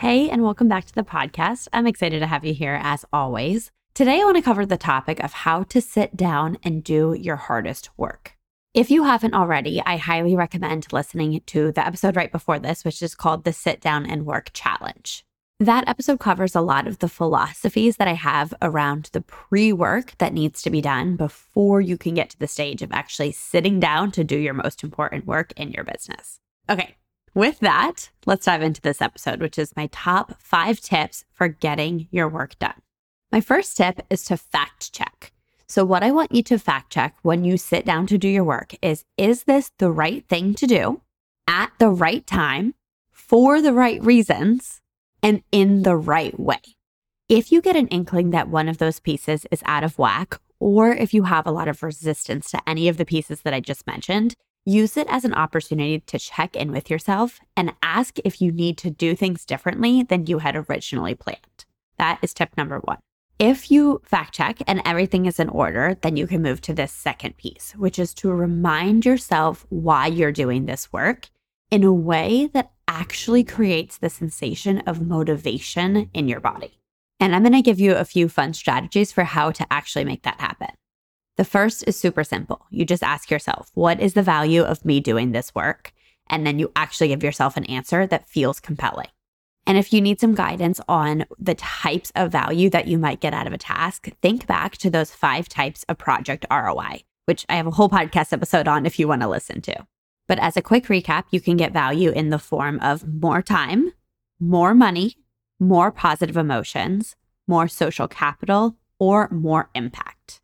Hey, and welcome back to the podcast. I'm excited to have you here as always. Today, I want to cover the topic of how to sit down and do your hardest work. If you haven't already, I highly recommend listening to the episode right before this, which is called the Sit Down and Work Challenge. That episode covers a lot of the philosophies that I have around the pre work that needs to be done before you can get to the stage of actually sitting down to do your most important work in your business. Okay, with that, let's dive into this episode, which is my top five tips for getting your work done. My first tip is to fact check. So, what I want you to fact check when you sit down to do your work is Is this the right thing to do at the right time for the right reasons and in the right way? If you get an inkling that one of those pieces is out of whack, or if you have a lot of resistance to any of the pieces that I just mentioned, Use it as an opportunity to check in with yourself and ask if you need to do things differently than you had originally planned. That is tip number one. If you fact check and everything is in order, then you can move to this second piece, which is to remind yourself why you're doing this work in a way that actually creates the sensation of motivation in your body. And I'm going to give you a few fun strategies for how to actually make that happen. The first is super simple. You just ask yourself, what is the value of me doing this work? And then you actually give yourself an answer that feels compelling. And if you need some guidance on the types of value that you might get out of a task, think back to those five types of project ROI, which I have a whole podcast episode on if you want to listen to. But as a quick recap, you can get value in the form of more time, more money, more positive emotions, more social capital, or more impact.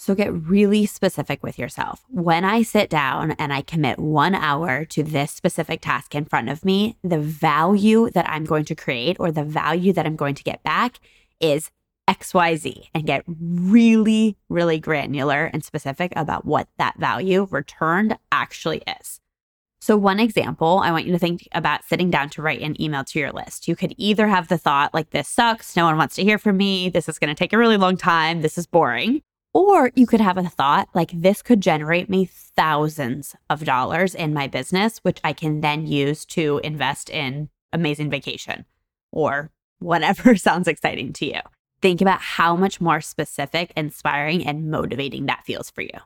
So get really specific with yourself. When I sit down and I commit one hour to this specific task in front of me, the value that I'm going to create or the value that I'm going to get back is XYZ and get really, really granular and specific about what that value returned actually is. So, one example, I want you to think about sitting down to write an email to your list. You could either have the thought, like, this sucks, no one wants to hear from me, this is going to take a really long time, this is boring. Or you could have a thought like this could generate me thousands of dollars in my business, which I can then use to invest in amazing vacation or whatever sounds exciting to you. Think about how much more specific, inspiring, and motivating that feels for you.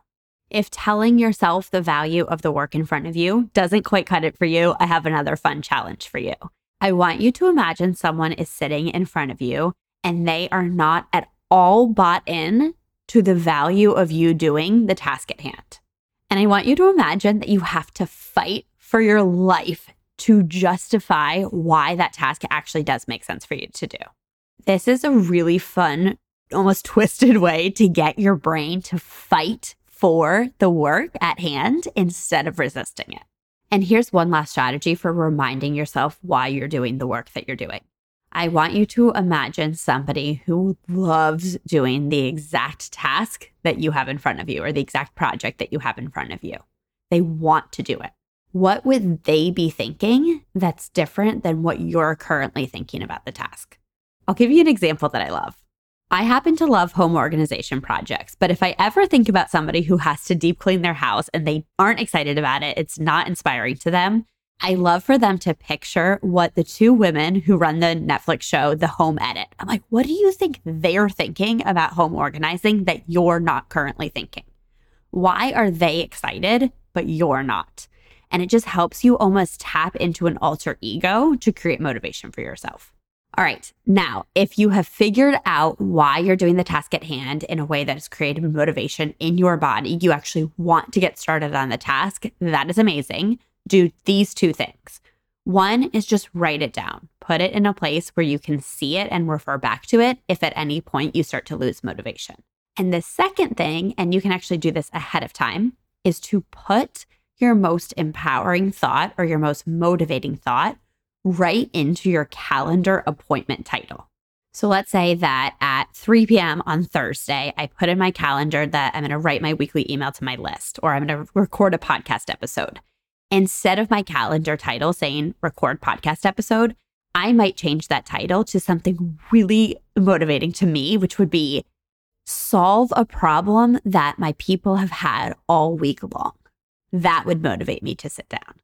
If telling yourself the value of the work in front of you doesn't quite cut it for you, I have another fun challenge for you. I want you to imagine someone is sitting in front of you and they are not at all bought in to the value of you doing the task at hand. And I want you to imagine that you have to fight for your life to justify why that task actually does make sense for you to do. This is a really fun, almost twisted way to get your brain to fight for the work at hand instead of resisting it. And here's one last strategy for reminding yourself why you're doing the work that you're doing. I want you to imagine somebody who loves doing the exact task that you have in front of you or the exact project that you have in front of you. They want to do it. What would they be thinking that's different than what you're currently thinking about the task? I'll give you an example that I love. I happen to love home organization projects, but if I ever think about somebody who has to deep clean their house and they aren't excited about it, it's not inspiring to them, I love for them to picture what the two women who run the Netflix show, The Home Edit, I'm like, what do you think they're thinking about home organizing that you're not currently thinking? Why are they excited, but you're not? And it just helps you almost tap into an alter ego to create motivation for yourself. All right. Now, if you have figured out why you're doing the task at hand in a way that has created motivation in your body, you actually want to get started on the task, that is amazing do these two things. One is just write it down, put it in a place where you can see it and refer back to it if at any point you start to lose motivation. And the second thing, and you can actually do this ahead of time, is to put your most empowering thought or your most motivating thought right into your calendar appointment title. So let's say that at 3 p.m. on Thursday, I put in my calendar that I'm going to write my weekly email to my list or I'm going to record a podcast episode. Instead of my calendar title saying record podcast episode, I might change that title to something really motivating to me, which would be solve a problem that my people have had all week long. That would motivate me to sit down.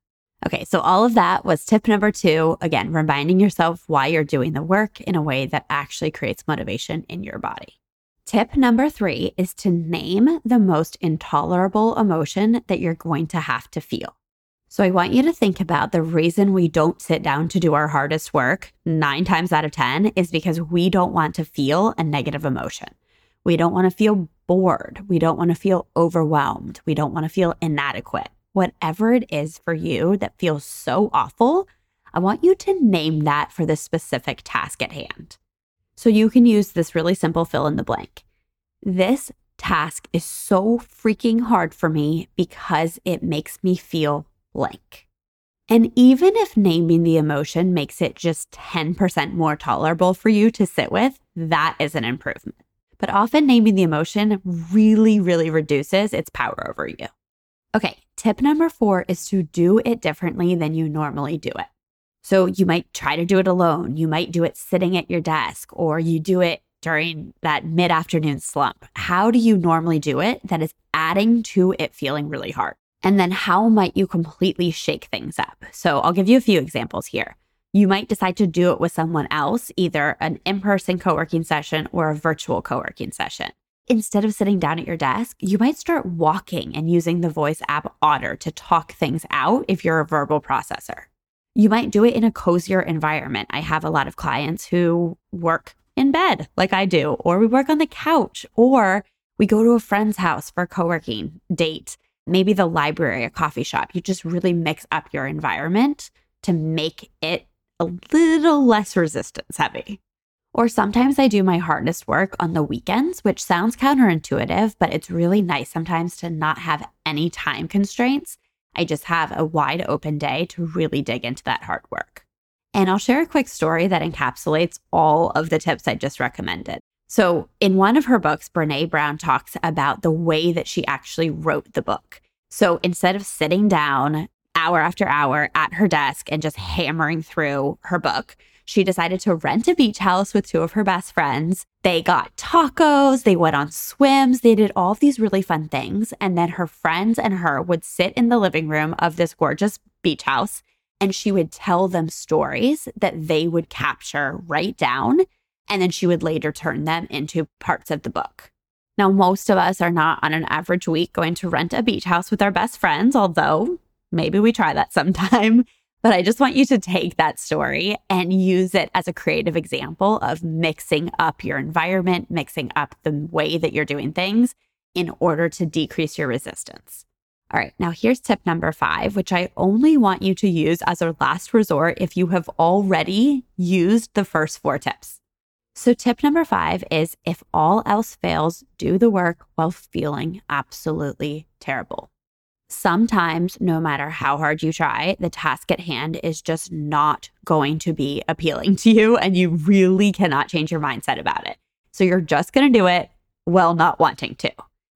Okay, so all of that was tip number two. Again, reminding yourself why you're doing the work in a way that actually creates motivation in your body. Tip number three is to name the most intolerable emotion that you're going to have to feel. So I want you to think about the reason we don't sit down to do our hardest work nine times out of 10 is because we don't want to feel a negative emotion. We don't want to feel bored. We don't want to feel overwhelmed. We don't want to feel inadequate whatever it is for you that feels so awful, I want you to name that for the specific task at hand. So you can use this really simple fill in the blank. This task is so freaking hard for me because it makes me feel blank. And even if naming the emotion makes it just 10% more tolerable for you to sit with, that is an improvement. But often naming the emotion really, really reduces its power over you. Okay, tip number four is to do it differently than you normally do it. So you might try to do it alone. You might do it sitting at your desk, or you do it during that mid afternoon slump. How do you normally do it that is adding to it feeling really hard? And then how might you completely shake things up? So I'll give you a few examples here. You might decide to do it with someone else, either an in person co working session or a virtual co working session instead of sitting down at your desk, you might start walking and using the voice app Otter to talk things out if you're a verbal processor. You might do it in a cozier environment. I have a lot of clients who work in bed like I do, or we work on the couch, or we go to a friend's house for a co working date, maybe the library, a coffee shop. You just really mix up your environment to make it a little less resistance heavy. Or sometimes I do my hardest work on the weekends, which sounds counterintuitive, but it's really nice sometimes to not have any time constraints. I just have a wide open day to really dig into that hard work. And I'll share a quick story that encapsulates all of the tips I just recommended. So, in one of her books, Brene Brown talks about the way that she actually wrote the book. So, instead of sitting down hour after hour at her desk and just hammering through her book, she decided to rent a beach house with two of her best friends. They got tacos, they went on swims, they did all these really fun things. And then her friends and her would sit in the living room of this gorgeous beach house and she would tell them stories that they would capture, write down, and then she would later turn them into parts of the book. Now, most of us are not on an average week going to rent a beach house with our best friends, although maybe we try that sometime. But I just want you to take that story and use it as a creative example of mixing up your environment, mixing up the way that you're doing things in order to decrease your resistance. All right, now here's tip number five, which I only want you to use as a last resort if you have already used the first four tips. So, tip number five is if all else fails, do the work while feeling absolutely terrible sometimes, no matter how hard you try, the task at hand is just not going to be appealing to you, and you really cannot change your mindset about it. So you're just going to do it while not wanting to.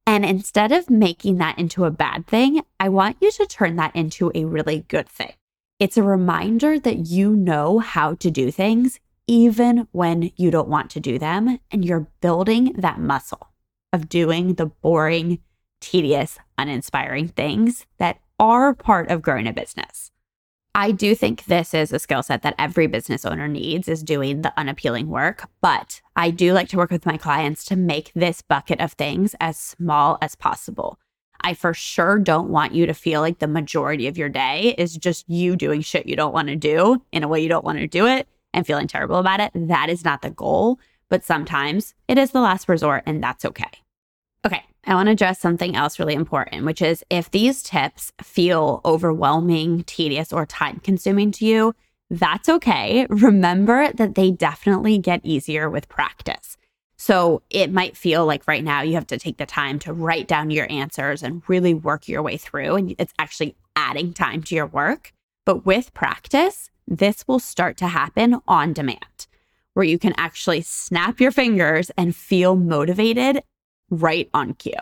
And instead of making that into a bad thing, I want you to turn that into a really good thing. It's a reminder that you know how to do things even when you don't want to do them, and you're building that muscle of doing the boring, tedious, uninspiring things that are part of growing a business. I do think this is a skill set that every business owner needs is doing the unappealing work, but I do like to work with my clients to make this bucket of things as small as possible. I for sure don't want you to feel like the majority of your day is just you doing shit you don't want to do in a way you don't want to do it and feeling terrible about it. That is not the goal, but sometimes it is the last resort and that's okay. Okay, I want to address something else really important, which is if these tips feel overwhelming, tedious, or time consuming to you, that's okay. Remember that they definitely get easier with practice. So it might feel like right now you have to take the time to write down your answers and really work your way through. And it's actually adding time to your work. But with practice, this will start to happen on demand, where you can actually snap your fingers and feel motivated right on cue.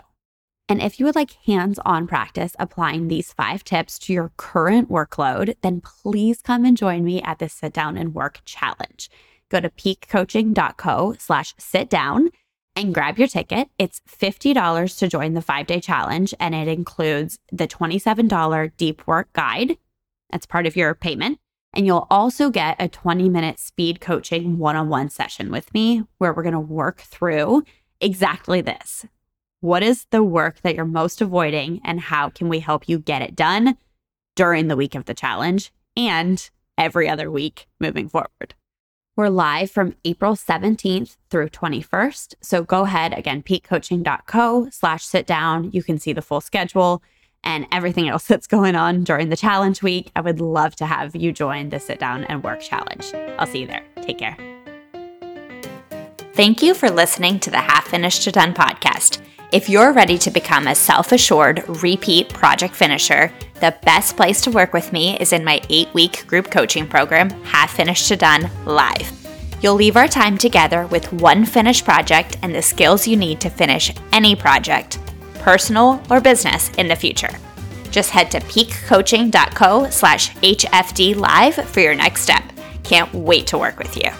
And if you would like hands on practice applying these five tips to your current workload, then please come and join me at the Sit Down and Work Challenge. Go to piquecoaching.co slash sit down and grab your ticket. It's $50 to join the five day challenge, and it includes the $27 deep work guide. That's part of your payment. And you'll also get a 20 minute speed coaching one on one session with me where we're going to work through exactly this. What is the work that you're most avoiding, and how can we help you get it done during the week of the challenge and every other week moving forward? We're live from April 17th through 21st. So go ahead again, piquecoaching.co slash sit down. You can see the full schedule and everything else that's going on during the challenge week. I would love to have you join the sit down and work challenge. I'll see you there. Take care. Thank you for listening to the Half Finished to Done podcast. If you're ready to become a self assured repeat project finisher, the best place to work with me is in my eight week group coaching program, Half Finished to Done Live. You'll leave our time together with one finished project and the skills you need to finish any project, personal or business, in the future. Just head to piquecoaching.co slash HFD live for your next step. Can't wait to work with you.